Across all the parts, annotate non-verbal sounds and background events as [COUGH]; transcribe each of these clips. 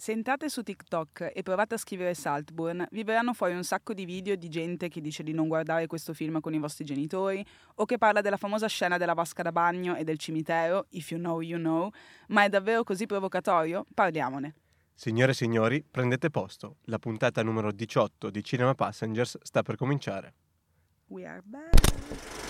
Se entrate su TikTok e provate a scrivere Saltburn, vi verranno fuori un sacco di video di gente che dice di non guardare questo film con i vostri genitori o che parla della famosa scena della vasca da bagno e del cimitero, If you know, you know, ma è davvero così provocatorio? Parliamone. Signore e signori, prendete posto. La puntata numero 18 di Cinema Passengers sta per cominciare. We are back.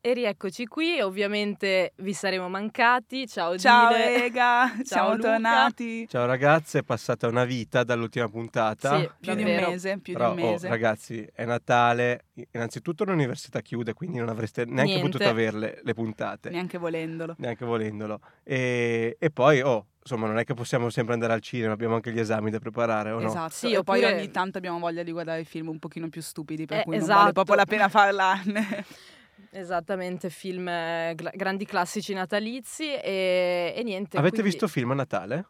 E rieccoci qui, ovviamente vi saremo mancati. Ciao Ciao Dile. Rega, [LAUGHS] Ciao siamo Luca. tornati. Ciao ragazze, è passata una vita dall'ultima puntata. Sì, Più di un davvero. mese, più Però, di un oh, mese. ragazzi, è Natale. Innanzitutto l'università chiude, quindi non avreste neanche Niente. potuto averle le puntate, Neanche volendolo. neanche volendolo. E, e poi, oh, insomma, non è che possiamo sempre andare al cinema, abbiamo anche gli esami da preparare, o no? Esatto, Sì, e poi oppure- ogni tanto abbiamo voglia di guardare film un pochino più stupidi, per Eh, cui non esatto. vale proprio la pena parlarne. [LAUGHS] [LAUGHS] Esattamente, film, eh, gla- grandi classici natalizi e, e niente. Avete quindi, visto film a Natale?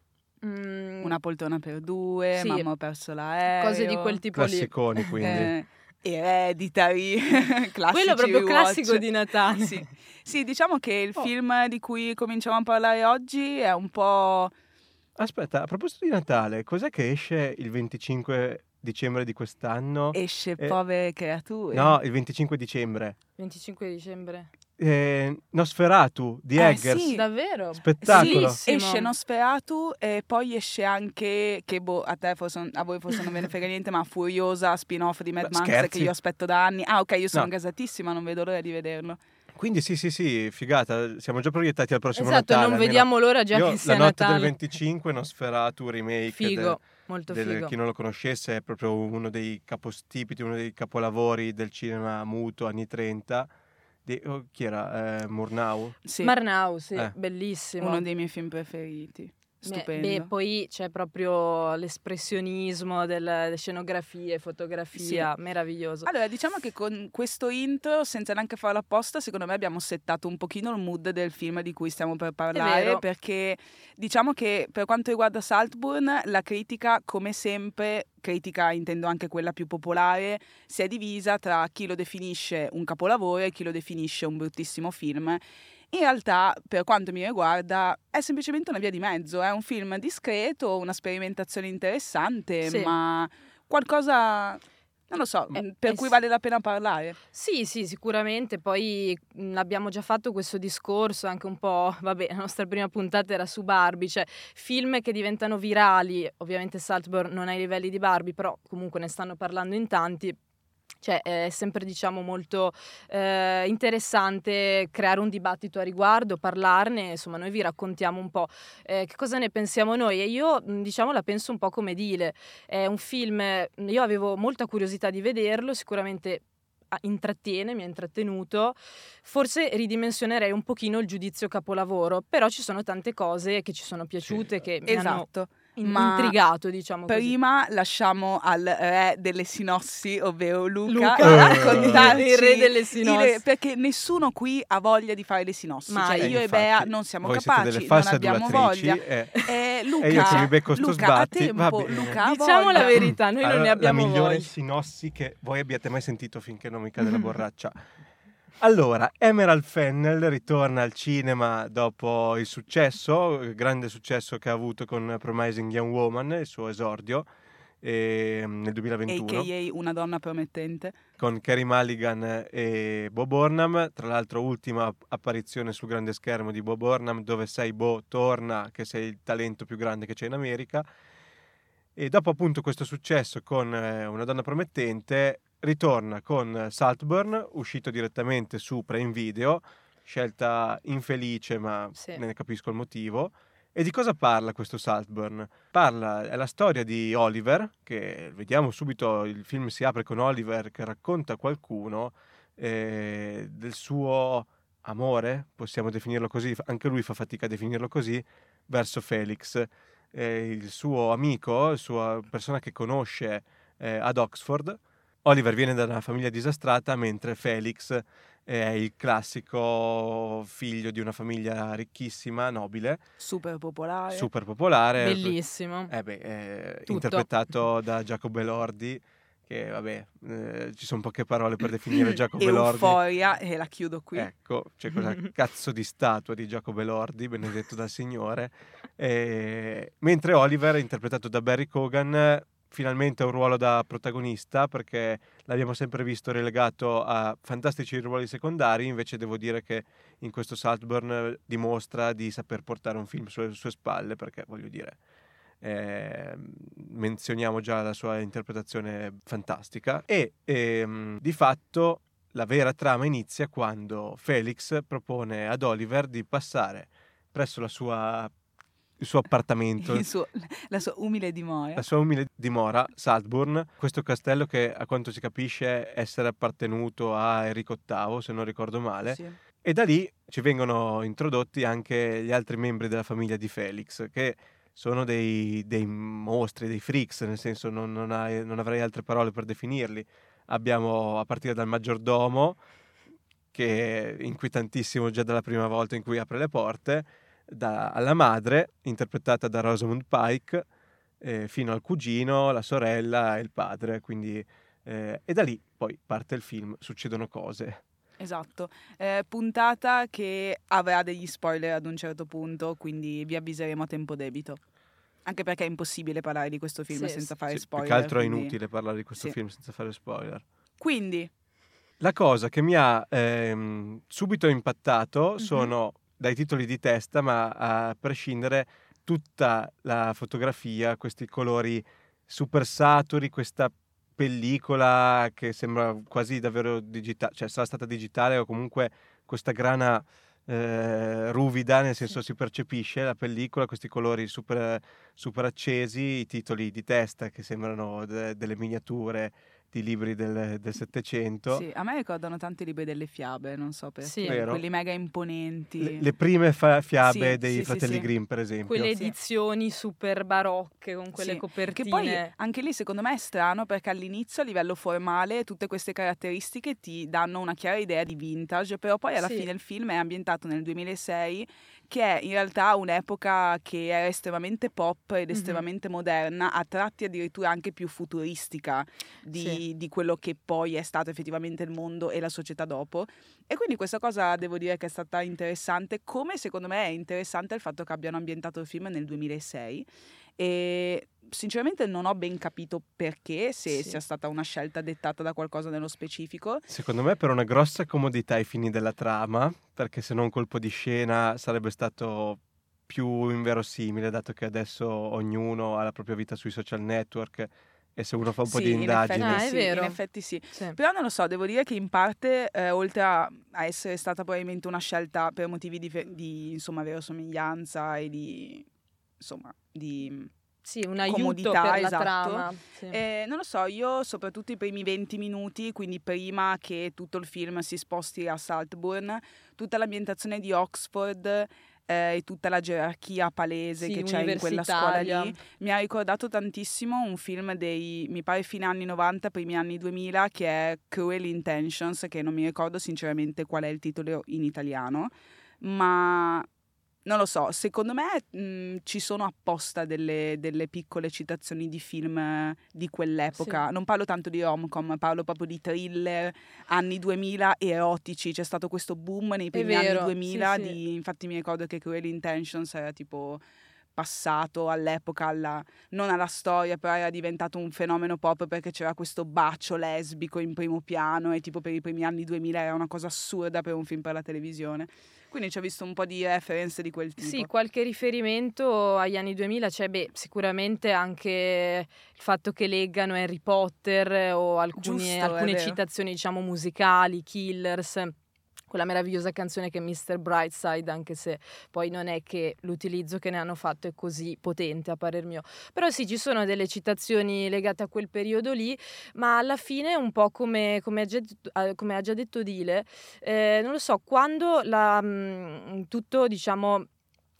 mm, Una poltrona per due, Sì. mamma ho perso l'aereo. cose di quel tipo lì. Classiconi, quindi. Eh, Hereditary, [LAUGHS] classici Quello è proprio rewatch. classico di Natale. Sì. Sì, diciamo che il Oh. film di cui cominciamo a parlare oggi è un po'... Aspetta, a proposito di Natale, cos'è che esce il 25 dicembre di quest'anno? esce Eh, povere creature. No, il 25 dicembre. 25 dicembre. Eh, Nosferatu di Eh, Eggers. sì. Davvero? Spettacolo. Sì, Esce Nosferatu e poi esce anche, che boh, a te forse, a voi forse non ve ne frega niente, ma Furiosa, spin-off di Mad Ma Max scherzi? che io aspetto da anni. Ah ok, io sono No. gasatissima, non vedo l'ora di vederlo. Quindi sì, sì, sì, figata, siamo già proiettati al prossimo Esatto, Natale. non almeno. vediamo l'ora già Io, che sia la notte Natale. del 25 Nosferatu remake Figo, molto del- figo. chi non lo conoscesse è proprio uno dei capostipiti, uno dei capolavori del cinema muto anni 30. Di, oh, chi era? Eh, Murnau? Sì, Marnau, sì, Eh. bellissimo. uno dei miei film preferiti. Stupendo. Beh, poi c'è proprio l'espressionismo delle scenografie, fotografia, meraviglioso. Allora, diciamo che con questo intro, senza neanche farlo apposta, secondo me abbiamo settato un pochino il mood del film di cui stiamo per parlare, perché diciamo che per quanto riguarda Saltburn, la critica, come sempre, critica intendo anche quella più popolare, si è divisa tra chi lo definisce un capolavoro e chi lo definisce un bruttissimo film. In realtà, per quanto mi riguarda, è semplicemente una via di mezzo, è un film discreto, una sperimentazione interessante, Sì. ma qualcosa, non lo so, Eh, per eh, cui vale la pena parlare. Sì, sì, sicuramente. Poi mh, abbiamo già fatto questo discorso anche un po'. Vabbè, la nostra prima puntata era su Barbie, cioè film che diventano virali. Ovviamente Saltburn non ha i livelli di Barbie, però comunque ne stanno parlando in tanti. Cioè, è sempre, diciamo, molto eh, interessante creare un dibattito a riguardo, parlarne. Insomma, noi vi raccontiamo un po' eh, che cosa ne pensiamo noi. E io, diciamo, la penso un po' come Dile. È un film, io avevo molta curiosità di vederlo, sicuramente ah, intrattiene, mi ha intrattenuto. Forse ridimensionerei un pochino il giudizio capolavoro, però ci sono tante cose che ci sono piaciute, che mi hanno Esatto. Ma intrigato, diciamo così. Prima lasciamo al re delle sinossi, ovvero Luca, Luca, [LAUGHS] raccontarci il re delle sinossi. perché nessuno qui ha voglia di fare le sinossi. Mai. Cioè, Eh, io e Bea non siamo capaci, non abbiamo voglia. eh. Eh, Luca, E io che mi becco sto Luca, sbatti, a va tempo. Luca, ha Diciamo la voglia. verità, noi non Allora, ne abbiamo La migliore voglia. sinossi che voi abbiate mai sentito finché non mi cade la borraccia. Allora, Emerald Fennel ritorna al cinema dopo il successo, il grande successo che ha avuto con Promising Young Woman, il suo esordio, ehm, nel 2021, A.k.a. una donna promettente. con Carey Mulligan e Bob Burnham, tra l'altro ultima apparizione sul grande schermo di Bob Burnham, dove sei Bo torna, che sei il talento più grande che c'è in America. E dopo appunto questo successo con eh, Una donna promettente, ritorna con Saltburn, uscito direttamente su Prime Video, scelta infelice, ma Sì. ne capisco il motivo. E di cosa parla questo Saltburn? Parla, è la storia di Oliver, che vediamo subito, il film si apre con Oliver che racconta a qualcuno eh, del suo amore, possiamo definirlo così, anche lui fa fatica a definirlo così, verso Felix. eh, il suo amico, la sua persona che conosce eh, ad Oxford. Oliver viene da una famiglia disastrata, mentre Felix è il classico figlio di una famiglia ricchissima, nobile. Super popolare. Super popolare. Bellissimo. Eh beh, eh, interpretato da Giacomo Belordi che vabbè, eh, ci sono poche parole per definire [LAUGHS] Giacomo Belordi. Euforia, e la chiudo qui. Ecco, c'è quella [LAUGHS] cazzo di statua di Giacomo Belordi, benedetto dal Signore. E... Mentre Oliver, interpretato da Barry Cogan, finalmente un ruolo da protagonista perché l'abbiamo sempre visto relegato a fantastici ruoli secondari, invece devo dire che in questo Saltburn dimostra di saper portare un film sulle sue spalle perché voglio dire eh, menzioniamo già la sua interpretazione fantastica. E ehm, di fatto la vera trama inizia quando Felix propone ad Oliver di passare presso la sua, il suo appartamento, suo, la sua umile dimora, la sua umile dimora, Saltburn, questo castello che a quanto si capisce essere appartenuto a Enrico VIII, se non ricordo male. Sì. E da lì ci vengono introdotti anche gli altri membri della famiglia di Felix, che sono dei, dei mostri, dei freaks, nel senso non, non, hai, non, avrei altre parole per definirli. Abbiamo a partire dal maggiordomo, che è inquietantissimo già dalla prima volta in cui apre le porte, da, alla madre, interpretata da Rosamund Pike, eh, fino al cugino, la sorella e il padre. Quindi, eh, e da lì poi parte il film, succedono cose. Esatto, eh, puntata che avrà degli spoiler ad un certo punto, quindi vi avviseremo a tempo debito. Anche perché è impossibile parlare di questo film sì, senza fare sì, spoiler. Più che altro quindi... è inutile parlare di questo sì. film senza fare spoiler. Quindi... La cosa che mi ha ehm, subito impattato mm-hmm. sono dai titoli di testa, ma a prescindere tutta la fotografia, questi colori super saturi, questa pellicola che sembra quasi davvero digitale, cioè sarà stata digitale o comunque questa grana eh, ruvida, nel senso si percepisce la pellicola, questi colori super, super accesi, i titoli di testa che sembrano de- delle miniature di libri del, Settecento. Sì, a me ricordano tanti libri delle fiabe, non so perché, sì. quelli mega imponenti. Le, le prime fa- fiabe sì, dei sì, fratelli Grimm, per esempio. Quelle edizioni super barocche con quelle copertine. Che poi anche lì secondo me è strano perché all'inizio a livello formale tutte queste caratteristiche ti danno una chiara idea di vintage, però poi alla fine il film è ambientato nel 2006 che è in realtà un'epoca che era estremamente pop ed estremamente mm-hmm. moderna, a tratti addirittura anche più futuristica di, sì. di, quello che poi è stato effettivamente il mondo e la società dopo. E quindi questa cosa devo dire che è stata interessante, come secondo me è interessante il fatto che abbiano ambientato il film nel 2006 e sinceramente non ho ben capito perché, se sì. sia stata una scelta dettata da qualcosa nello specifico. Secondo me per una grossa comodità ai fini della trama, perché se non colpo di scena sarebbe stato più inverosimile, dato che adesso ognuno ha la propria vita sui social network e se uno fa un po' di indagini. In effetti, ah, sì, in effetti sì. sì. Però non lo so, devo dire che in parte, eh, oltre a, essere stata probabilmente una scelta per motivi di, di insomma, verosomiglianza e di, insomma, di sì, un aiuto per esatto. la trama. Sì. Eh, non lo so, io soprattutto i primi 20 minuti, quindi prima che tutto il film si sposti a Saltburn, tutta l'ambientazione di Oxford eh, e tutta la gerarchia palese sì, che c'è in quella scuola lì, mi ha ricordato tantissimo un film dei, mi pare, fine anni 90, primi anni 2000, che è Cruel Intentions, che non mi ricordo sinceramente qual è il titolo in italiano, ma non lo so, secondo me mh, mhmm, ci sono apposta delle, delle, piccole citazioni di film eh, di quell'epoca. Sì. Non parlo tanto di rom-com, parlo proprio di thriller anni 2000 erotici. C'è stato questo boom nei primi anni 2000. Sì, di, sì. Infatti, mi ricordo che Cruel Intentions era tipo passato all'epoca, alla, non alla storia, però era diventato un fenomeno pop perché c'era questo bacio lesbico in primo piano e tipo per i primi anni 2000 era una cosa assurda per un film per la televisione. Quindi ci ho visto un po' di reference di quel tipo. Sì, qualche riferimento agli anni 2000 c'è, beh, sicuramente anche il fatto che leggano Harry Potter o alcuni, Giusto, alcune citazioni, diciamo, musicali, Killers quella meravigliosa canzone che è Mr. Brightside, anche se poi non è che l'utilizzo che ne hanno fatto è così potente a parer mio. Però sì, ci sono delle citazioni legate a quel periodo lì, ma alla fine un po' come, come, ha, già, come ha, già, detto Dile, eh, non lo so, quando la, mh, tutto diciamo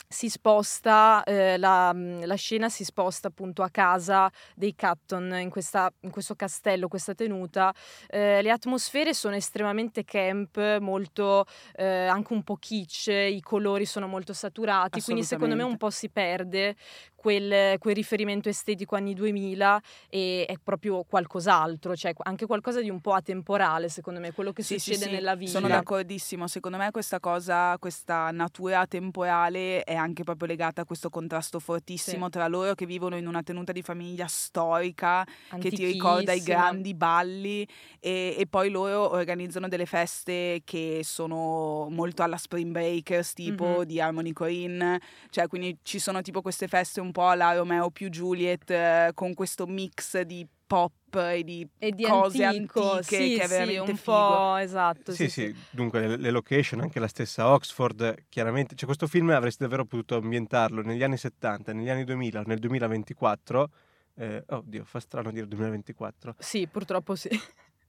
si sposta, eh, la, mm, la, scena si sposta appunto a casa dei Catton in, questa, in questo castello, questa tenuta. Eh, le atmosfere sono estremamente camp, molto eh, anche un po' kitsch, i colori sono molto saturati, quindi secondo me un po' si perde quel, quel, riferimento estetico anni 2000 e è proprio qualcos'altro, cioè anche qualcosa di un po' atemporale secondo me, quello che sì, succede sì, nella vita. Sono d'accordissimo, secondo me questa cosa, questa natura atemporale è anche proprio legata a questo contrasto fortissimo sì. tra loro che vivono in una tenuta di famiglia storica che ti ricorda i grandi balli e, e, poi loro organizzano delle feste che sono molto alla Spring Breakers tipo mm-hmm. di Harmony Corinne, cioè quindi ci sono tipo queste feste un un po' alla Romeo più Juliet eh, con questo mix di pop e di, e di cose antico, antiche sì, che è veramente sì, un figo. po' esatto. Sì, sì, sì. dunque le, le, location, anche la stessa Oxford, chiaramente, cioè questo film avresti davvero potuto ambientarlo negli anni 70, negli anni 2000, nel 2024. Eh, oddio, fa strano dire 2024. Sì, purtroppo sì.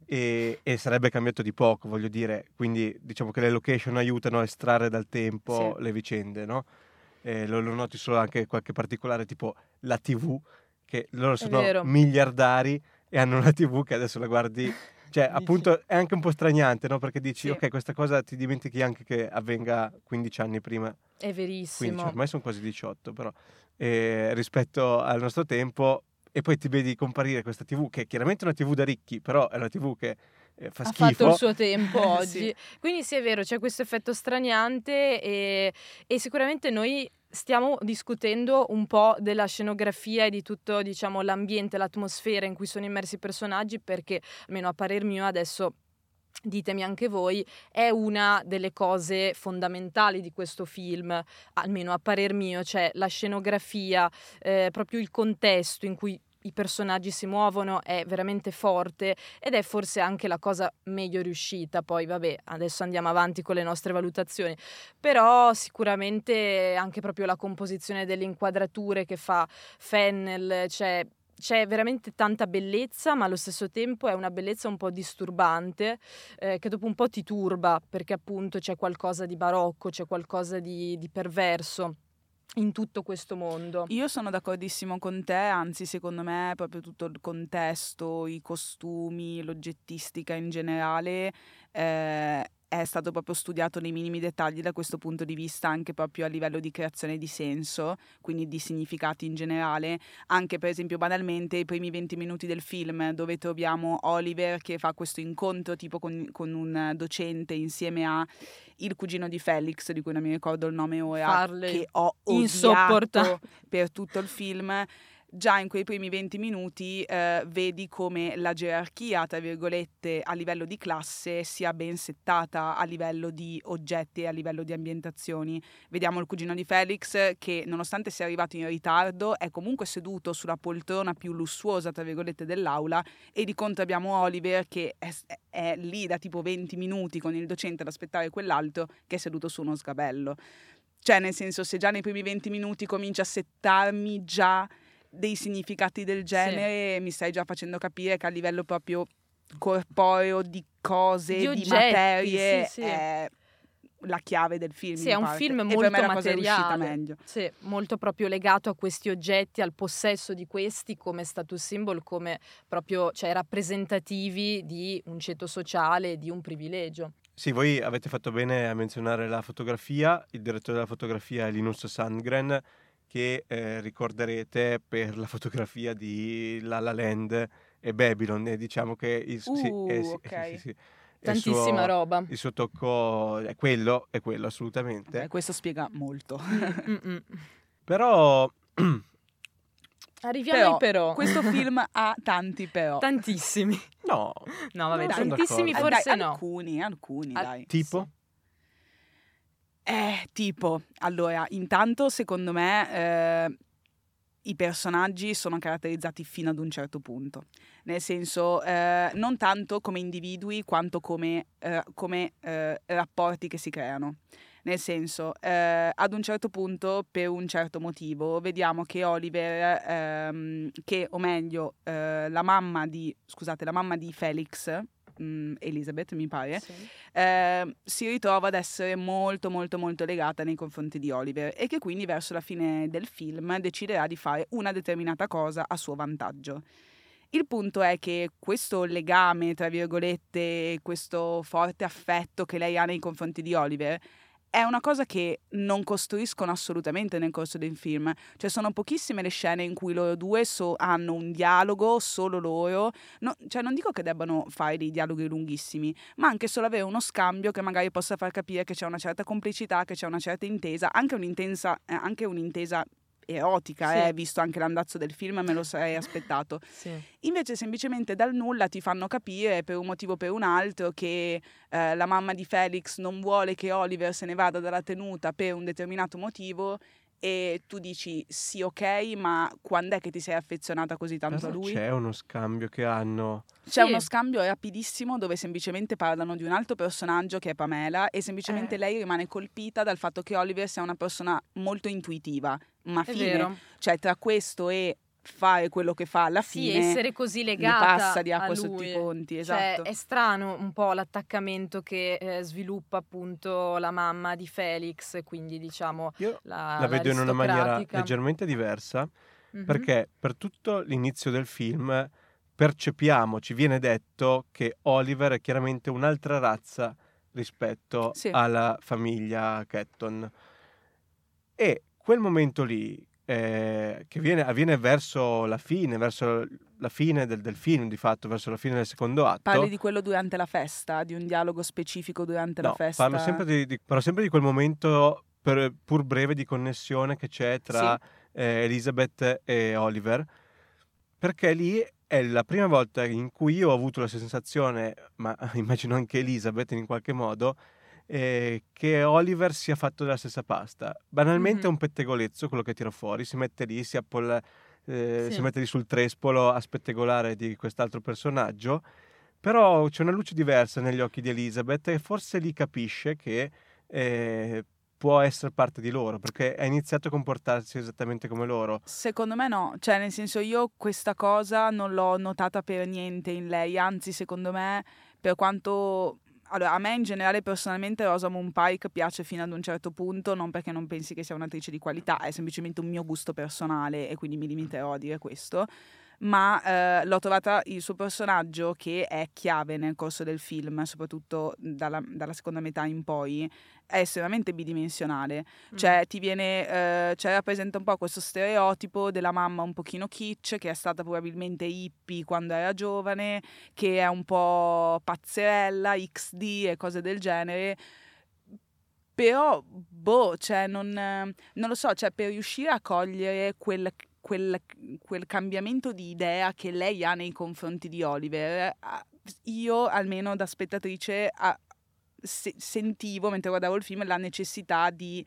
E, e, sarebbe cambiato di poco, voglio dire, quindi diciamo che le location aiutano a estrarre dal tempo sì. le vicende, no? Eh, lo, lo, noti solo anche qualche particolare tipo la TV, che loro sono miliardari e hanno una TV che adesso la guardi, cioè dici. appunto è anche un po' straniante, no? Perché dici sì. ok questa cosa ti dimentichi anche che avvenga 15 anni prima. È verissimo. 15, ormai sono quasi 18 però, eh, rispetto al nostro tempo e poi ti vedi comparire questa TV che è chiaramente una TV da ricchi, però è una TV che fa ha schifo. fatto il suo tempo [LAUGHS] oggi. sì. Quindi sì, è vero, c'è questo effetto straniante e, e, sicuramente noi stiamo discutendo un po' della scenografia e di tutto, diciamo, l'ambiente, l'atmosfera in cui sono immersi i personaggi perché, almeno a parer mio, adesso ditemi anche voi, è una delle cose fondamentali di questo film, almeno a parer mio, cioè la scenografia, eh, proprio il contesto in cui i personaggi si muovono è veramente forte ed è forse anche la cosa meglio riuscita. Poi, vabbè, adesso andiamo avanti con le nostre valutazioni, però sicuramente anche proprio la composizione delle inquadrature che fa Fennel, cioè c'è veramente tanta bellezza, ma allo stesso tempo è una bellezza un po' disturbante, eh, che dopo un po' ti turba, perché appunto c'è qualcosa di barocco, c'è qualcosa di, di perverso in tutto questo mondo. Io sono d'accordissimo con te, anzi secondo me proprio tutto il contesto, i costumi, l'oggettistica in generale eh, è stato proprio studiato nei minimi dettagli da questo punto di vista, anche proprio a livello di creazione di senso, quindi di significati in generale. Anche per esempio banalmente i primi 20 minuti del film dove troviamo Oliver che fa questo incontro tipo con, con un docente insieme a il cugino di Felix, di cui non mi ricordo il nome ora, Farley. che ho odiato per tutto il film già in quei primi 20 minuti eh, vedi come la gerarchia, tra virgolette, a livello di classe sia ben settata a livello di oggetti e a livello di ambientazioni. Vediamo il cugino di Felix che, nonostante sia arrivato in ritardo, è comunque seduto sulla poltrona più lussuosa, tra virgolette, dell'aula e di contro abbiamo Oliver che è, è lì da tipo 20 minuti con il docente ad aspettare quell'altro che è seduto su uno sgabello. Cioè, nel senso, se già nei primi 20 minuti comincia a settarmi già dei significati del genere sì. mi stai già facendo capire che a livello proprio corporeo di cose, di, oggetti, di materie sì, sì. è la chiave del film. Sì, è un parte. film molto materiale, sì, molto proprio legato a questi oggetti, al possesso di questi come status symbol, come proprio cioè, rappresentativi di un ceto sociale, di un privilegio. Sì, voi avete fatto bene a menzionare la fotografia, il direttore della fotografia è Linus Sandgren, che eh, ricorderete per la fotografia di La La Land e Babylon. E diciamo che il, uh, sì, eh, sì, okay. sì, Tantissima suo, roba. Il suo tocco è quello, è quello assolutamente. Beh, questo spiega molto. però... [CLEARS THROAT] Arriviamo però, ai però. Questo film ha tanti però. Tantissimi. No. No, vabbè, tantissimi forse dai, no. Alcuni, alcuni, dai. Tipo? Eh, tipo, allora, intanto secondo me eh, i personaggi sono caratterizzati fino ad un certo punto, nel senso eh, non tanto come individui quanto come, eh, come eh, rapporti che si creano. Nel senso, eh, ad un certo punto, per un certo motivo, vediamo che Oliver, ehm, che o meglio, la mamma di, scusate, la mamma di Felix, mh, Elizabeth mi pare, Sì. eh, si ritrova ad essere molto molto molto legata nei confronti di Oliver e che quindi verso la fine del film deciderà di fare una determinata cosa a suo vantaggio. Il punto è che questo legame, tra virgolette, questo forte affetto che lei ha nei confronti di Oliver è una cosa che non costruiscono assolutamente nel corso del film. Cioè sono pochissime le scene in cui loro due so- hanno un dialogo solo loro. No- cioè non dico che debbano fare dei dialoghi lunghissimi, ma anche solo avere uno scambio che magari possa far capire che c'è una certa complicità, che c'è una certa intesa, anche un'intensa, eh, anche un'intesa erotica, Sì. eh, visto anche l'andazzo del film, me lo sarei aspettato. Sì. Invece semplicemente dal nulla ti fanno capire per un motivo o per un altro che eh, la mamma di Felix non vuole che Oliver se ne vada dalla tenuta per un determinato motivo e tu dici sì ok ma quando è che ti sei affezionata così tanto a Però lui? c'è uno scambio che hanno. C'è Sì. uno scambio rapidissimo dove semplicemente parlano di un altro personaggio che è Pamela e semplicemente Eh. lei rimane colpita dal fatto che Oliver sia una persona molto intuitiva, ma È fine, vero. cioè tra questo e fare quello che fa alla Sì, fine essere così legata passa di acqua a sotto i ponti, Cioè, esatto. è strano un po' l'attaccamento che eh, sviluppa appunto la mamma di Felix, quindi diciamo Io la, la vedo in una maniera leggermente diversa Mhm. perché per tutto l'inizio del film percepiamo, ci viene detto che Oliver è chiaramente un'altra razza rispetto Sì. alla famiglia Ketton. E quel momento lì, eh, che viene- avviene verso la fine, verso la fine del, del film, di fatto, verso la fine del secondo atto. Parli di quello durante la festa, di un dialogo specifico durante la No, festa. parlo sempre di, di- parlo sempre di quel momento per- pur breve di connessione che c'è tra eh, Elizabeth e Oliver, perché lì è la prima volta in cui io ho avuto la sensazione, ma [LAUGHS] immagino anche Elizabeth in qualche modo, eh, che Oliver sia fatto della stessa pasta. Banalmente Mhm. è un pettegolezzo quello che tira fuori, si mette lì, si, appolla- eh, Sì. si mette lì sul trespolo a spettegolare di quest'altro personaggio, però c'è una luce diversa negli occhi di Elizabeth e forse lì capisce che eh, può essere parte di loro, perché ha iniziato a comportarsi esattamente come loro. Secondo me no, cioè nel senso io questa cosa non l'ho notata per niente in lei, anzi secondo me per quanto... Allora, a me in generale personalmente Rosamund Pike piace fino ad un certo punto, non perché non pensi che sia un'attrice di qualità, è semplicemente un mio gusto personale e quindi mi limiterò a dire questo, ma eh, l'ho trovata il suo personaggio che è chiave nel corso del film, soprattutto dalla, dalla seconda metà in poi, è estremamente bidimensionale. Mm. Cioè, ti viene, eh, cioè, rappresenta un po' questo stereotipo della mamma un pochino kitsch, che è stata probabilmente hippie quando era giovane, che è un po' pazzerella, XD e cose del genere. Però, boh, cioè, non, non lo so, cioè, per riuscire a cogliere quel, quel- quel cambiamento di idea che lei ha nei confronti di Oliver, io, almeno da spettatrice, se- sentivo mentre guardavo il film la necessità di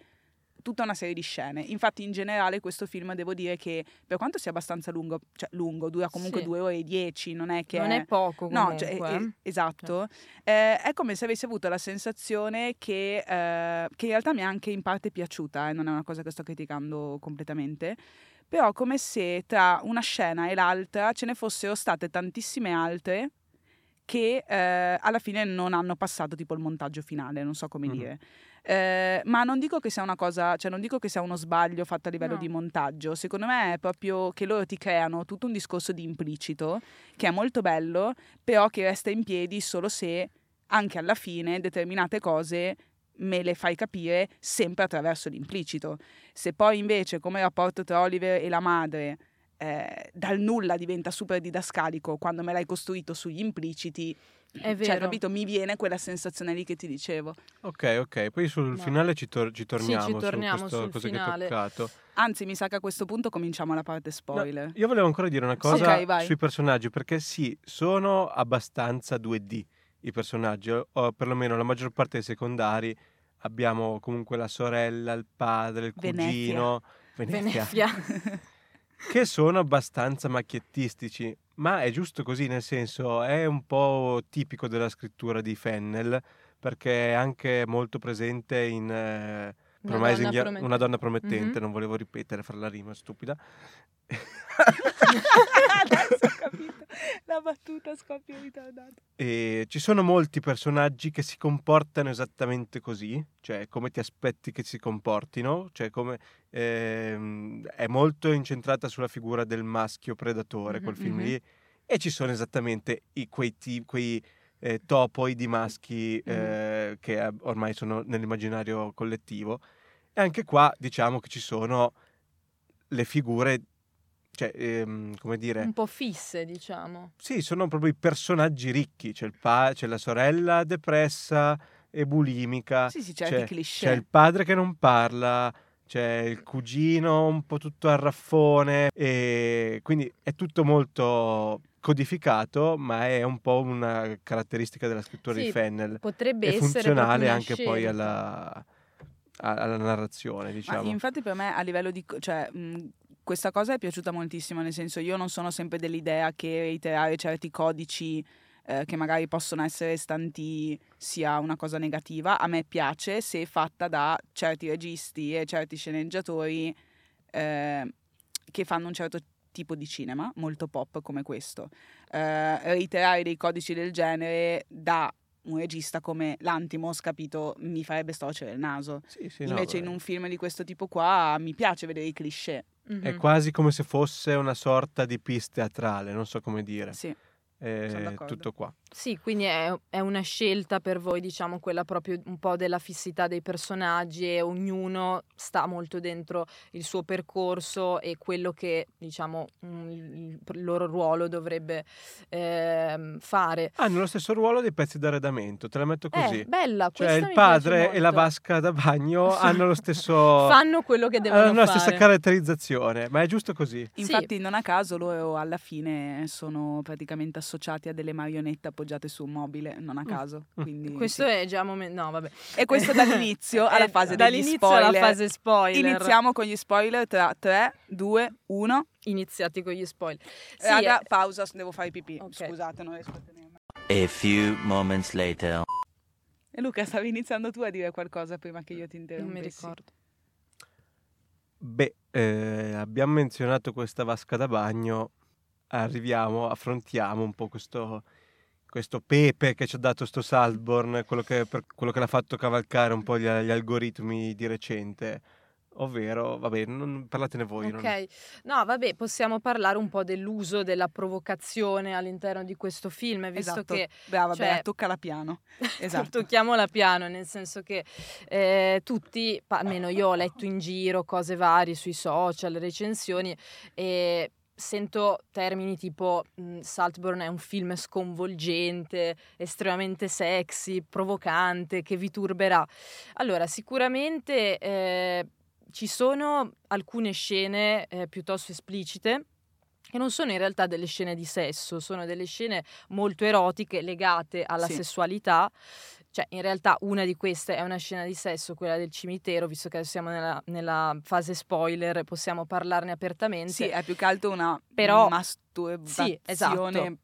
tutta una serie di scene. Infatti, in generale, questo film devo dire che per quanto sia abbastanza lungo, cioè lungo, dura comunque Sì. due ore e dieci, non è che non è poco No, comunque. cioè, eh, eh. esatto. Eh, è come se avessi avuto la sensazione che, eh, che in realtà mi è anche in parte piaciuta, eh, non è una cosa che sto criticando completamente, però come se tra una scena e l'altra ce ne fossero state tantissime altre che eh, alla fine non hanno passato tipo il montaggio finale, non so come Mhm. dire. Eh, ma non dico che sia una cosa, cioè non dico che sia uno sbaglio fatto a livello No. di montaggio, secondo me è proprio che loro ti creano tutto un discorso di implicito che è molto bello, però che resta in piedi solo se anche alla fine determinate cose me le fai capire sempre attraverso l'implicito. Se poi invece come rapporto tra Oliver e la madre eh, dal nulla diventa super didascalico quando me l'hai costruito sugli impliciti, È cioè, vero. capito, mi viene quella sensazione lì che ti dicevo. Ok, ok, poi sul No. finale ci, tor- ci torniamo, ci torniamo su questo sul cosa finale. che hai toccato. Anzi, mi sa che a questo punto cominciamo la parte spoiler. Io volevo ancora dire una cosa Ok, vai. sui personaggi, perché sì, sono abbastanza 2D i personaggi, o, perlomeno la maggior parte dei secondari. Abbiamo comunque la sorella, il padre, il Venezia. cugino, Venezia, Venezia. [LAUGHS] che sono abbastanza macchiettisti, ma è giusto così, nel senso è un po' tipico della scrittura di Fennel, perché è anche molto presente in eh, Una donna Young- promet- una donna promettente, Mhm. non volevo ripetere, fare la rima stupida. Adesso ho capito. La battuta scoppio ritardato. E ci sono molti personaggi che si comportano esattamente così, cioè come ti aspetti che si comportino, cioè come ehm, è molto incentrata sulla figura del maschio predatore, quel film Mhm. lì, e ci sono esattamente i- quei, ti- quei eh, topoi di maschi eh, che ormai sono nell'immaginario collettivo. E anche qua diciamo che ci sono le figure, cioè, ehm, come dire... Un po' fisse, diciamo. Sì, sono proprio i personaggi ricchi. C'è, il pa- c'è la sorella depressa e bulimica. Sì, sì, c'è, cliché. c'è il padre che non parla. C'è il cugino un po' tutto arraffone. E quindi è tutto molto codificato, ma è un po' una caratteristica della scrittura Sì, di Fennel. Potrebbe È essere funzionale anche poi alla, alla narrazione, Ma diciamo. infatti per me a livello di... cioè, mh, questa cosa è piaciuta moltissimo, nel senso io non sono sempre dell'idea che reiterare certi codici eh, che magari possono essere stanti sia una cosa negativa. A me piace se fatta da certi registi e certi sceneggiatori eh, che fanno un certo tipo di cinema, molto pop come questo. Eh, reiterare dei codici del genere da un regista come Lantimos, capito, mi farebbe storcere il naso. Sì, sì, no, Invece in beh. un film di questo tipo qua mi piace vedere i cliché. Mhm. È quasi come se fosse una sorta di piece teatrale, non so come dire. Sì. D'accordo. tutto qua. Sì, quindi è, è una scelta per voi, diciamo, quella proprio un po' della fissità dei personaggi e ognuno sta molto dentro il suo percorso e quello che, diciamo, il, il loro ruolo dovrebbe ehm, fare. Hanno lo stesso ruolo dei pezzi d'arredamento, te la metto così. Eh, bella, cioè questa il padre e la vasca da bagno [LAUGHS] hanno lo stesso [LAUGHS] Fanno quello che devono hanno la fare. stessa caratterizzazione, ma è giusto così. Infatti non a caso loro alla fine sono praticamente associati a delle marionette appoggiate su un mobile, non a caso. Quindi, Mm. Questo sì. è già un momento... No, vabbè. E questo dall'inizio [LAUGHS] alla fase degli dall'inizio spoiler. alla fase spoiler. Iniziamo con gli spoiler tra 3, 2, 1. Iniziati con gli spoiler. Sì, Raga, eh, pausa, devo fare pipì. Ok. Scusate, non riesco a tenermi. A few moments later. E Luca, stavi iniziando tu a dire qualcosa prima che io ti non interrompessi. mi ricordo. Beh, eh, abbiamo menzionato questa vasca da bagno, arriviamo, affrontiamo un po' questo, questo pepe che ci ha dato sto Saltborn, quello che, per- quello che l'ha fatto cavalcare un po' gli, gli algoritmi di recente, ovvero, vabbè, non, parlatene voi. non- Ok, no, vabbè, possiamo parlare un po' dell'uso della provocazione all'interno di questo film, visto Esatto. che Brava, cioè- Bea, toccala piano. [LAUGHS] Esatto. tocchiamola piano, nel senso che eh, tutti, almeno io ho letto in giro cose varie sui social, recensioni e sento termini tipo mh, Saltburn è un film sconvolgente, estremamente sexy, provocante, che vi turberà. Allora, sicuramente eh, ci sono alcune scene eh, piuttosto esplicite che non sono in realtà delle scene di sesso, sono delle scene molto erotiche legate alla Sì. sessualità. Cioè, in realtà una di queste è una scena di sesso, quella del cimitero, visto che siamo nella, nella fase spoiler, possiamo parlarne apertamente. Sì, è più che altro una Però- masturbazione Sì, esatto.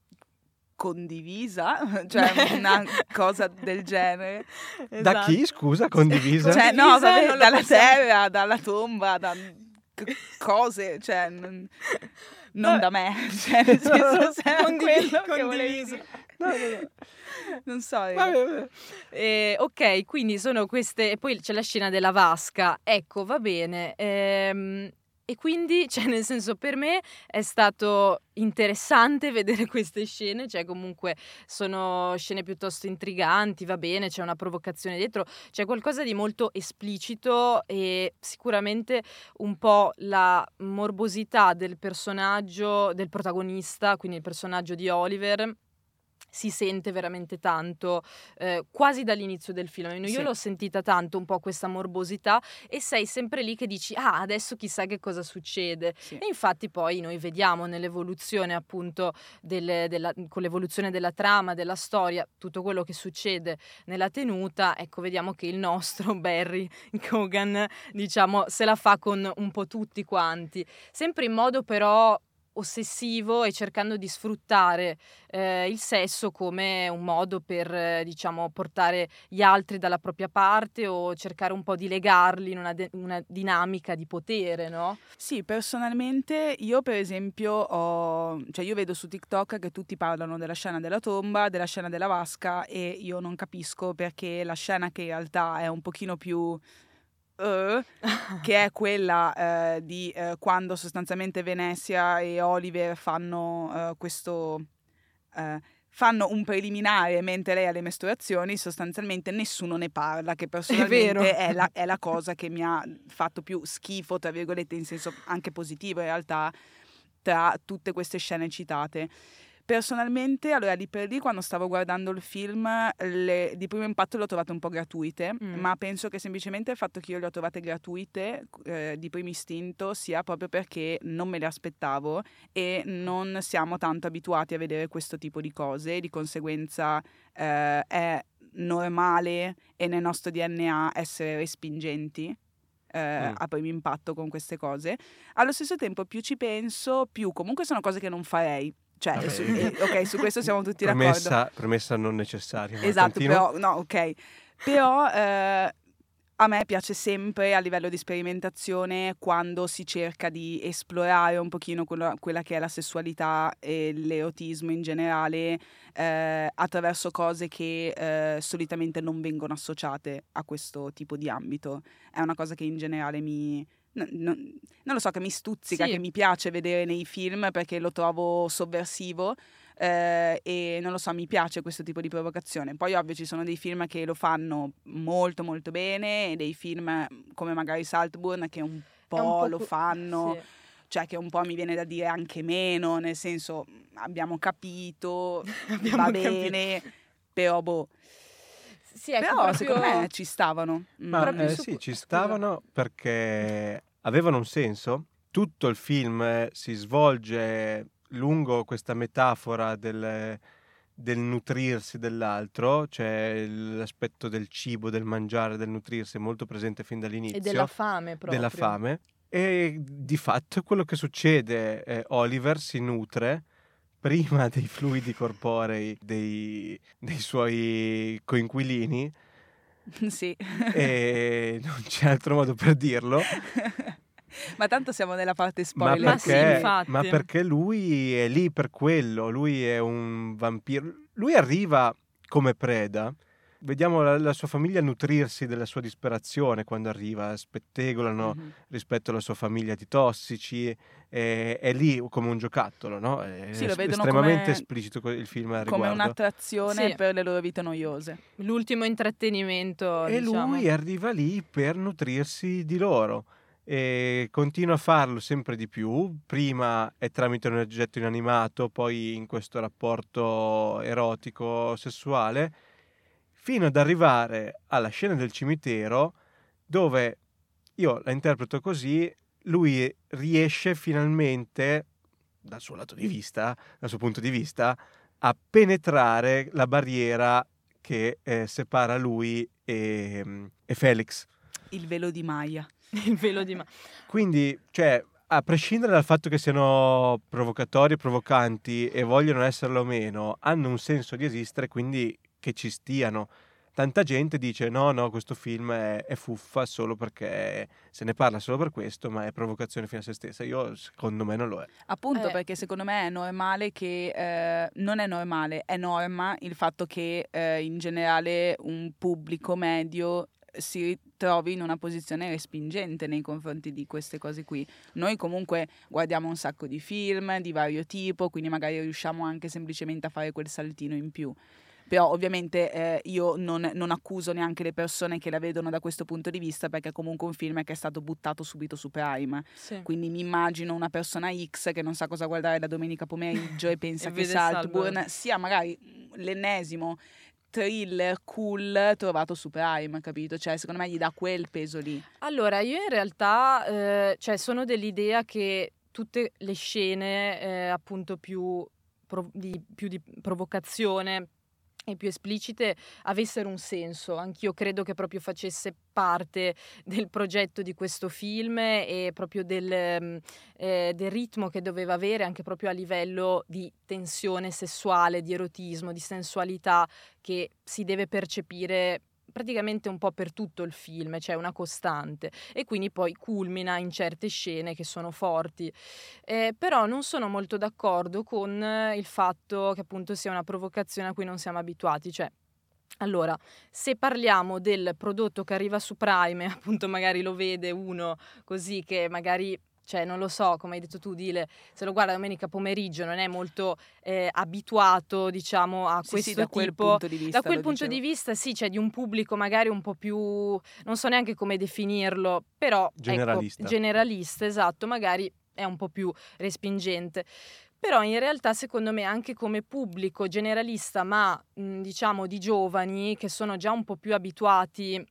condivisa, [LAUGHS] cioè una cosa del genere. Da chi, scusa, condivisa? Cioè, no, vabbè, dalla possiamo- terra, dalla tomba, da cose, cioè, non, non Vabbè. da me, [LAUGHS] cioè, nel senso, [LAUGHS] se è Condivi- quello che volevi. No, no, no. [LAUGHS] Non so, vabbè. Eh, ok, quindi sono queste. E poi c'è la scena della vasca. Ecco, va bene. Ehm, e quindi, [LAUGHS] cioè, nel senso, per me è stato interessante [LAUGHS] vedere queste scene. Cioè, comunque, sono scene piuttosto intriganti, va bene, c'è una provocazione dietro, c'è qualcosa di molto esplicito e sicuramente un po' la morbosità del personaggio, del protagonista, quindi il personaggio di Oliver. Si sente veramente tanto eh, quasi dall'inizio del film. Io Sì. l'ho sentita tanto un po' questa morbosità e sei sempre lì che dici ah adesso chissà che cosa succede. Sì. E infatti poi noi vediamo nell'evoluzione appunto del- della, con l'evoluzione della trama, della storia, tutto quello che succede nella tenuta, ecco vediamo che il nostro [LAUGHS] Barry Kogan diciamo se la fa con un po' tutti quanti, sempre in modo però ossessivo e cercando di sfruttare eh, il sesso come un modo per, eh, diciamo, portare gli altri dalla propria parte o cercare un po' di legarli in una, de- una dinamica di potere, no? Sì, personalmente io per esempio ho, cioè io vedo su TikTok che tutti parlano della scena della tomba, della scena della vasca e io non capisco perché la scena che in realtà è un pochino più Uh, che è quella uh, di uh, quando sostanzialmente Venezia e Oliver fanno questo fanno un preliminare mentre lei ha le mestruazioni, sostanzialmente nessuno ne parla, che [LAUGHS] personalmente è, è, la, è, la, cosa che mi ha fatto più schifo, tra virgolette, in senso anche positivo in realtà, tra tutte queste scene citate. Personalmente, allora lì per lì, quando stavo guardando il film, le, di primo impatto le ho trovate un po' gratuite, mm. ma penso che semplicemente il fatto che io le ho trovate gratuite eh, di primo istinto sia proprio perché non me le aspettavo e non siamo tanto abituati a vedere questo tipo di cose, di conseguenza eh, è normale e nel nostro DNA essere respingenti. Eh, mm. a primo impatto con queste cose. Allo stesso tempo, più ci penso, più comunque sono cose che non farei. Cioè, su, eh, [LAUGHS] ok, su questo siamo tutti premessa, d'accordo. Premessa non necessaria. Esatto, però, no, ok. Però eh, a me piace sempre a livello di sperimentazione quando si cerca di esplorare un pochino quella, quella che è la sessualità e l'erotismo in generale eh, attraverso cose che eh, solitamente non vengono associate a questo tipo di ambito. È una cosa che in generale mi, non, non lo so, che mi stuzzica, sì. che mi piace vedere nei film perché lo trovo sovversivo. Eh, e non lo so, mi piace questo tipo di provocazione. Poi ovvio ci sono dei film che lo fanno molto molto bene e dei film come magari Saltburn che un po', un po lo fanno. Sì. Cioè che un po' mi viene da dire anche meno, nel senso abbiamo capito, [LAUGHS] abbiamo va capito. bene, però boh. Sì, ecco, Però proprio... secondo me ci stavano. Ma eh, su... sì, ci stavano perché avevano un senso. Tutto il film eh, si svolge lungo questa metafora del, del nutrirsi dell'altro, cioè l'aspetto del cibo, del mangiare, del nutrirsi è molto presente fin dall'inizio. E della fame proprio. Della fame. E di fatto quello che succede. Eh, Oliver si nutre prima [LAUGHS] dei fluidi corporei dei, dei suoi coinquilini. [LAUGHS] Sì. E non c'è altro modo per dirlo. ma tanto siamo nella parte spoiler. Ma perché, ma, sì, ma perché lui è lì per quello, lui è un vampiro. Lui arriva come preda. Vediamo la, la, sua famiglia nutrirsi della sua disperazione quando arriva, spettegolano mm-hmm. rispetto alla sua famiglia di tossici, è, è lì come un giocattolo, no? È sì, lo vedono estremamente come, esplicito il film a Come un'attrazione sì. per le loro vite noiose. L'ultimo intrattenimento. E diciamo. lui arriva lì per nutrirsi di loro e continua a farlo sempre di più. Prima è tramite un oggetto inanimato, poi in questo rapporto erotico sessuale, fino ad arrivare alla scena del cimitero dove io la interpreto così, lui riesce finalmente dal suo lato di vista, dal suo punto di vista, a penetrare la barriera che eh, separa lui e, e Felix. Il velo di Maya. [LAUGHS] il velo di mano. Quindi, cioè, a prescindere dal fatto che siano provocatori, provocanti e vogliono esserlo o meno, hanno un senso di esistere, quindi che ci stiano. Tanta gente dice no, no, questo film è, è, fuffa solo perché se ne parla solo per questo, ma è provocazione fino a se stessa. Io, secondo me, non lo è. Appunto, eh. perché secondo me è normale che, eh, non è normale, è norma il fatto che eh, in generale un pubblico medio si trovi in una posizione respingente nei confronti di queste cose qui. Noi comunque guardiamo un sacco di film di vario tipo, quindi magari riusciamo anche semplicemente a fare quel saltino in più. Però ovviamente eh, io non, non, accuso neanche le persone che la vedono da questo punto di vista perché è comunque un film che è stato buttato subito su Prime. Sì. Quindi mi immagino una persona X che non sa cosa guardare la domenica pomeriggio e [LAUGHS] pensa e che Saltburn sia magari l'ennesimo thriller cool trovato su Prime, capito? Cioè, secondo me gli dà quel peso lì. Allora, io in realtà eh, cioè, sono dell'idea che tutte le scene, eh, appunto, più, prov- di, più di provocazione e più esplicite avessero un senso. Anch'io credo che proprio facesse parte del progetto di questo film e proprio del, mm, eh, del, ritmo che doveva avere anche proprio a livello di tensione sessuale, di erotismo, di sensualità che si deve percepire praticamente un po' per tutto il film, c'è cioè una costante e quindi poi culmina in certe scene che sono forti. Eh, però non sono molto d'accordo con il fatto che appunto sia una provocazione a cui non siamo abituati, cioè allora, se parliamo del prodotto che arriva su Prime, [LAUGHS] appunto magari lo vede uno così che magari cioè non lo so, come hai detto tu Dile, se lo guarda domenica pomeriggio non è molto eh, abituato, diciamo, a sì, questo sì, da tipo... quel punto di vista. Da quel punto dicevo. di vista sì, c'è di un pubblico magari un po' più, non so neanche come definirlo, però... Generalista. Ecco, generalista, esatto, magari è un po' più respingente. Però in realtà secondo me anche come pubblico generalista, ma mh, diciamo di giovani che sono già un po' più abituati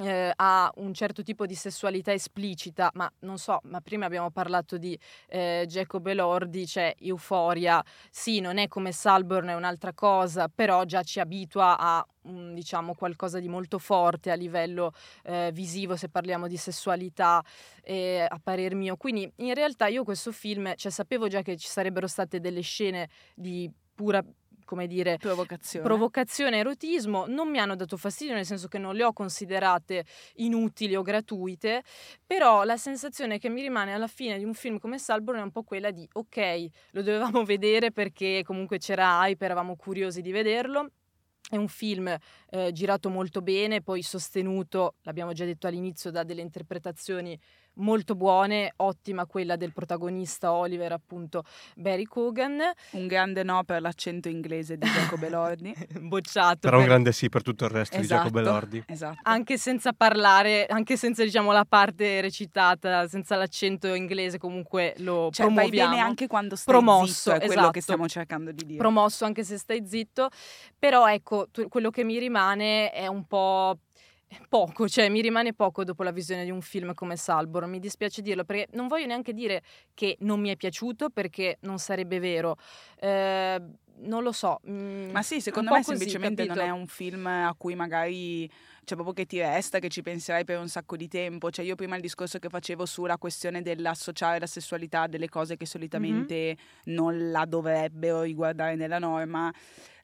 eh, ha un certo tipo di sessualità esplicita, ma non so, ma prima abbiamo parlato di eh, Jacob Elordi, c'è cioè Euforia, sì, non è come Salborn, è un'altra cosa, però già ci abitua a un, diciamo qualcosa di molto forte a livello eh, visivo se parliamo di sessualità eh, a parer mio. Quindi in realtà io questo film, cioè sapevo già che ci sarebbero state delle scene di pura come dire, provocazione. provocazione erotismo, non mi hanno dato fastidio, nel senso che non le ho considerate inutili o gratuite, però la sensazione che mi rimane alla fine di un film come Salborn è un po' quella di ok, lo dovevamo [LAUGHS] vedere perché comunque c'era hype, eravamo curiosi di vederlo, è un film eh, girato molto bene, poi sostenuto, l'abbiamo già detto all'inizio, da delle interpretazioni molto buone, ottima quella del protagonista Oliver, appunto Barry Cogan. Un grande no per l'accento inglese di Jacob [LAUGHS] Elordi. Bocciato. Però per... un grande sì per tutto il resto esatto, di Jacob Elordi. Esatto. Anche senza parlare, anche senza diciamo la parte recitata, senza l'accento inglese comunque lo cioè, promuoviamo. Bene anche quando stai Promosso, zitto, è esatto. quello che stiamo cercando di dire. Promosso anche se stai zitto, però ecco, tu, quello che mi rimane è un po' poco, cioè mi rimane poco dopo la visione di un film come Salborn, mi dispiace dirlo perché non voglio neanche dire che non mi è piaciuto perché non sarebbe vero. Eh, non lo so. Mm, Ma sì, secondo me così, semplicemente capito? non è un film a cui magari cioè proprio che ti resta, che ci penserai per un sacco di tempo. Cioè io prima il discorso che facevo sulla questione dell'associare la sessualità a delle cose che solitamente mm-hmm. non la dovrebbero riguardare nella norma,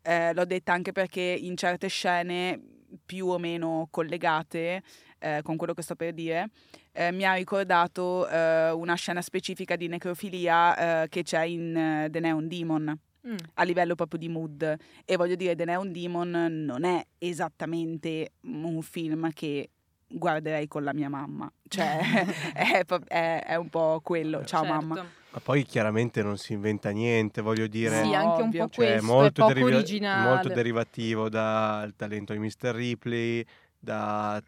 eh, l'ho detta anche perché in certe scene più o meno collegate eh, con quello che sto per dire, eh, mi ha ricordato eh, una scena specifica di necrofilia eh, che c'è in eh, The Neon Demon. Mm. a livello proprio di mood e voglio dire The Neon Demon non è esattamente un film che guarderei con la mia mamma cioè [LAUGHS] [LAUGHS] è, è, è, un po' quello ciao certo. mamma ma poi chiaramente non si inventa niente, voglio dire. Sì, anche un po' cioè, questo, molto, è poco originale. molto derivativo dal talento di Mr. Ripley, da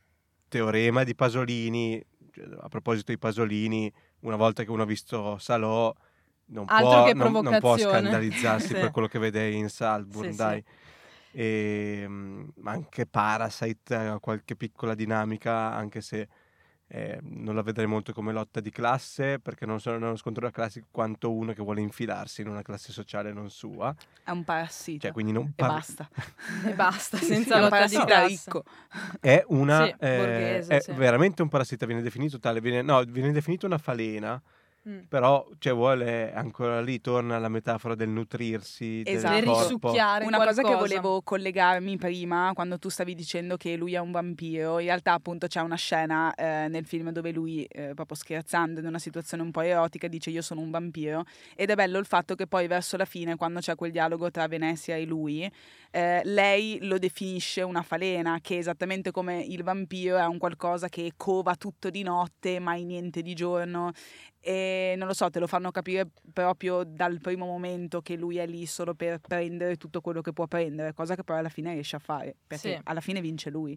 Teorema di Pasolini. Cioè, a proposito di Pasolini, una volta che uno ha visto Salò, non, può, non, non può, scandalizzarsi [LAUGHS] sì. per quello che vede in Salzburg, sì, dai. Sì. E, ehm, anche Parasite ha qualche piccola dinamica, anche se eh, non la vedrei molto come lotta di classe perché non sono uno scontro da classe quanto uno che vuole infilarsi in una classe sociale non sua. È un parassita. Cioè, quindi non e par- basta. e basta, [LAUGHS] senza è lotta di classe. ricco. È una Sì, eh, borghese, è sì. veramente un parassita, viene definito tale, viene, no, viene definito una falena. Mm. Però, cioè, vuole ancora lì, torna alla metafora del nutrirsi Esatto. del risucchiare Una cosa che qualcosa. volevo collegarmi prima, quando tu stavi dicendo che lui è un vampiro, in realtà appunto c'è una scena eh, nel film dove lui, eh, proprio scherzando, in una situazione un po' erotica, dice io sono un vampiro ed è bello il fatto che poi verso la fine, quando c'è quel dialogo tra Venezia e lui, eh, lei lo definisce una falena, che esattamente come il vampiro è un qualcosa che cova tutto di notte, mai niente di giorno e non lo so, te lo fanno capire proprio dal primo momento che lui è lì solo per prendere tutto quello che può prendere, cosa che poi alla fine riesce a fare, perché Sì. alla fine vince lui.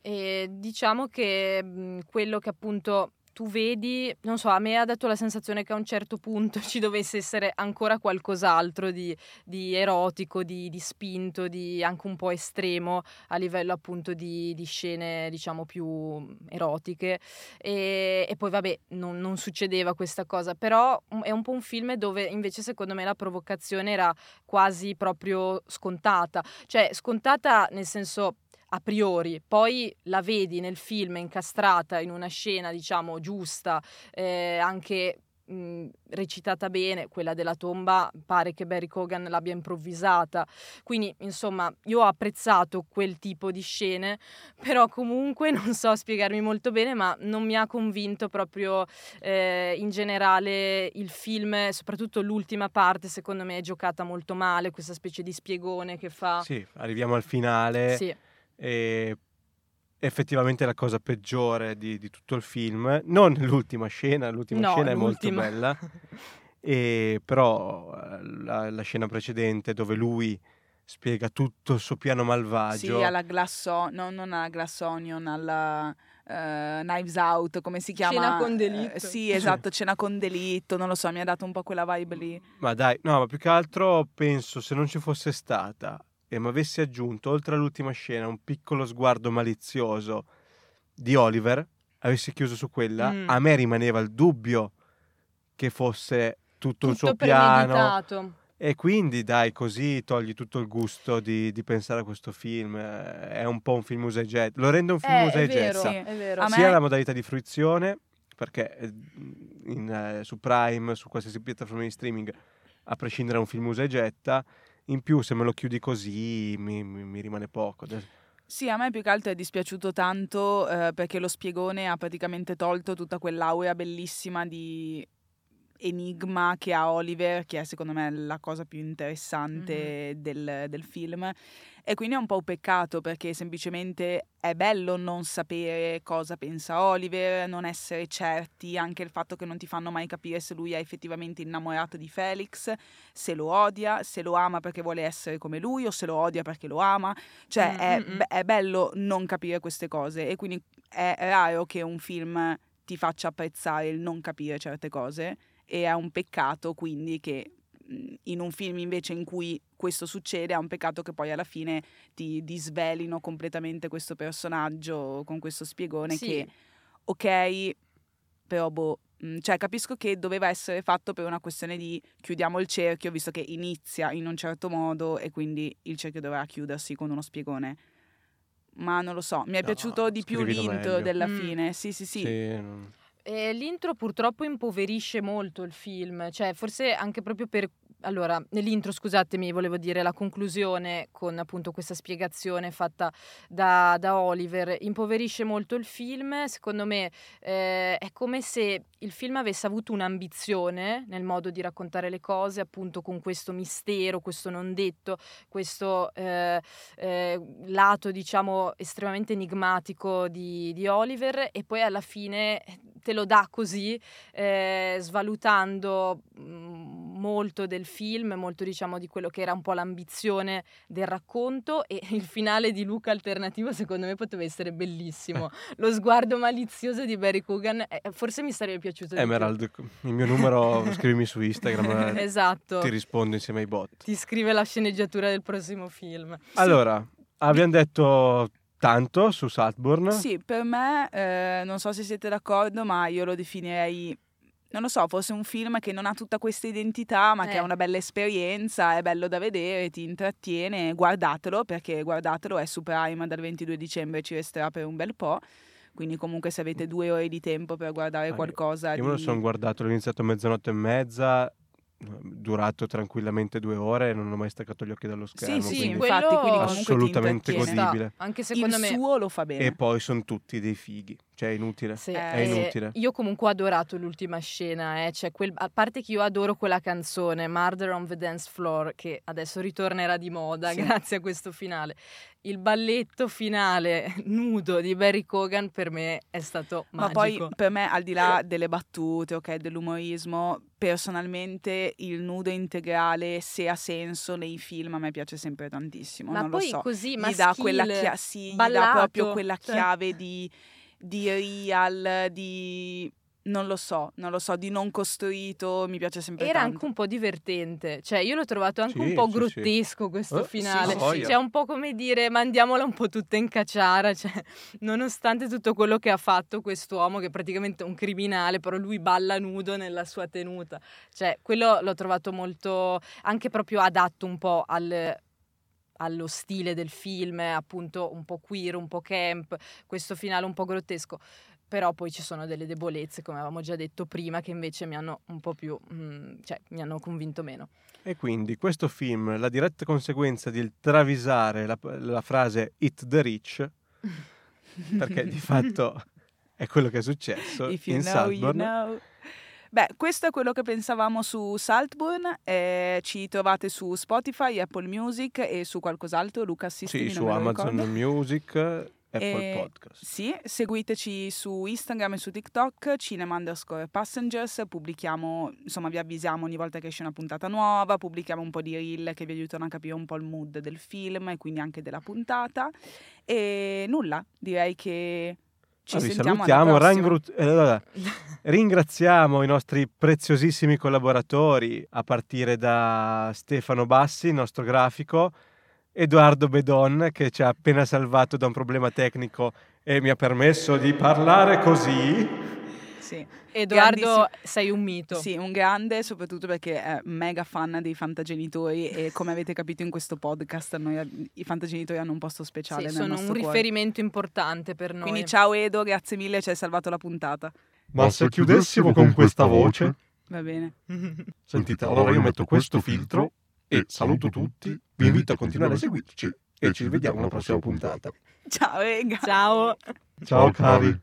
E diciamo che quello che appunto tu vedi, non so, a me ha dato la sensazione che a un certo punto ci dovesse essere ancora qualcos'altro di, di erotico, di, di, spinto, di anche un po' estremo a livello appunto di, di scene diciamo più erotiche. E, e poi vabbè non, non, succedeva questa cosa, però mm, è un po' un film dove invece secondo me la provocazione era quasi proprio scontata, cioè scontata nel senso a priori, poi la vedi nel film incastrata in una scena, diciamo, giusta, eh, anche mh, recitata bene, quella della tomba pare che Barry Cogan l'abbia improvvisata, quindi insomma io ho apprezzato quel tipo di scene, [LAUGHS] però comunque non so spiegarmi molto bene, ma non mi ha convinto proprio eh, in generale il film, soprattutto l'ultima parte secondo me è giocata molto male, questa specie di spiegone che fa. Sì, arriviamo al finale. Sì e effettivamente la cosa peggiore di, di, tutto il film, non [LAUGHS] l'ultima scena, l'ultima no, scena l'ultima. è molto bella, [LAUGHS] e, però eh, la, la, scena precedente dove lui spiega tutto il suo piano malvagio. Sì, alla Glass no, non alla Glass Onion, alla uh, Knives Out, come si chiama? Cena con delitto. Uh, sì, esatto, cena con delitto, non lo so, mi ha dato un po' quella vibe lì. Ma dai, no, ma più che altro penso se non ci fosse stata e mi avessi aggiunto, oltre all'ultima scena, un piccolo sguardo malizioso di Oliver, avessi chiuso su quella, mm. a me rimaneva il dubbio che fosse tutto, tutto un suo piano. E quindi dai, così togli tutto il gusto di, di, pensare a questo film. È un po' un film usa e getta. Lo rende un film eh, usa e getta. Sì, sia me... la modalità di fruizione, perché eh, in, eh, su Prime, su qualsiasi piattaforma di streaming, a prescindere da un film usa e getta, in più, se me lo chiudi così, mi, mi, mi rimane poco. Sì, a me più che altro è dispiaciuto tanto eh, perché lo spiegone ha praticamente tolto tutta quell'aura bellissima di enigma che ha Oliver, che è secondo me la cosa più interessante mm-hmm. del, del, film. E quindi è un po' un peccato perché semplicemente è bello non sapere cosa pensa Oliver, non essere certi, anche il fatto che non ti fanno mai capire se lui è effettivamente innamorato di Felix, se lo odia, se lo ama perché vuole essere come lui o se lo odia perché lo ama. Cioè mm-hmm. è, è bello non capire queste cose e quindi è raro che un film ti faccia apprezzare il non capire certe cose e è un peccato quindi che in un film invece in cui questo succede è un peccato che poi alla fine ti disvelino completamente questo personaggio con questo spiegone sì. che ok però boh cioè capisco che doveva essere fatto per una questione di chiudiamo il cerchio visto che inizia in un certo modo e quindi il cerchio doveva chiudersi con uno spiegone ma non lo so mi è no, piaciuto di più l'intro meglio. della mm. fine sì sì sì, sì e l'intro purtroppo impoverisce molto il film, cioè forse anche proprio per allora, nell'intro, scusatemi, volevo dire la conclusione con appunto questa spiegazione fatta da, da Oliver, impoverisce molto il film. Secondo me eh, è come se il film avesse avuto un'ambizione nel modo di raccontare le cose, appunto con questo mistero, questo non detto, questo eh, eh, lato, diciamo, estremamente enigmatico di, di, Oliver, e poi alla fine te lo dà così, eh, svalutando mm, molto del film, molto diciamo di quello che era un po' l'ambizione del racconto e il finale di Luca alternativo secondo me poteva essere bellissimo. [LAUGHS] Lo sguardo malizioso di Barry Coogan eh, forse mi sarebbe piaciuto Emerald, il mio numero [LAUGHS] scrivimi su Instagram. esatto. Ti rispondo insieme ai bot. Ti scrive la sceneggiatura del prossimo film. Allora, sì. abbiamo detto tanto su Saltburn. Sì, per me, eh, non so se siete d'accordo, ma io lo definirei non lo so, forse un film che non ha tutta questa identità, ma eh. che è una bella esperienza, è bello da vedere, ti intrattiene, guardatelo perché guardatelo, è su Prime dal 22 dicembre, ci resterà per un bel po'. Quindi comunque se avete due ore di tempo per guardare ah, qualcosa... Io di... me lo sono guardato, l'ho iniziato a mezzanotte e mezza, durato tranquillamente due ore e non ho mai staccato gli occhi dallo schermo. Sì, sì, infatti, quindi assolutamente godibile. Anche secondo Il me suo lo fa bene. E poi sono tutti dei fighi. Cioè, è inutile. Sì. È inutile. Io comunque ho adorato l'ultima scena, eh. cioè, quel, a parte che io adoro quella canzone, Murder on the Dance Floor, che adesso ritornerà di moda sì. [LAUGHS] grazie a questo finale. Il balletto finale nudo di Barry Cogan per me è stato Ma magico. poi per me, al di là delle battute, ok, dell'umorismo, personalmente il nudo integrale, se ha senso nei film, a me piace sempre tantissimo. Ma non poi lo so. così, gli dà quella chia- sì, gli dà proprio quella cioè. chiave di di real, di non lo so, non lo so, di non costruito, mi piace sempre Era tanto. anche un po' divertente, cioè io l'ho trovato anche un Sì, po' sì, sì. grottesco questo Eh, sì, finale, sì, voglia. cioè un po' come dire mandiamola un po' tutta in cacciara, cioè, nonostante tutto quello che ha fatto quest'uomo che è praticamente un criminale, però lui balla nudo nella sua tenuta, cioè quello l'ho trovato molto, anche proprio adatto un po' al allo stile del film, appunto un po' queer, un po' camp, questo finale un po' grottesco. Però poi ci sono delle debolezze, come avevamo già detto prima, che invece mi hanno un po' più, mm, cioè mi hanno convinto meno. E quindi questo film, la diretta conseguenza di travisare la, la frase It the Rich, [LAUGHS] perché di fatto è quello che è successo If you in know, you Saltburn. know. Beh, questo è quello che pensavamo su Saltburn. eh, ci trovate su Spotify, Apple Music e su qualcos'altro. Luca, assistimi, Sì, su Amazon ricordo. Music, Apple E- Podcast. Sì, seguiteci su Instagram e su TikTok, cinema underscore passengers, pubblichiamo, insomma vi avvisiamo ogni volta che esce una puntata nuova, pubblichiamo un po' di reel che vi aiutano a capire un po' il mood del film e quindi anche della puntata. E nulla, direi che ci Ah, sentiamo salutiamo, rangru- eh, [LAUGHS] ringraziamo i nostri preziosissimi collaboratori, a partire da Stefano Bassi, il nostro grafico, Edoardo Bedon, che ci ha appena salvato da un problema tecnico e mi ha permesso di parlare così. Sì. Edoardo, Grandissimo. sei un mito. Sì, un grande, soprattutto perché è mega fan dei fantagenitori e [LAUGHS] come avete capito in questo podcast noi, i fantagenitori hanno un posto speciale Sì, nel sono nostro un cuore. riferimento importante per noi. Quindi ciao Edo, grazie mille, ci hai salvato la puntata. Ma se chiudessimo con questa voce, Va bene. [LAUGHS] sentite, allora io metto questo filtro e saluto tutti, vi invito a continuare a seguirci e ci vediamo alla prossima puntata. Ciao, rega. Ciao. Ciao cari.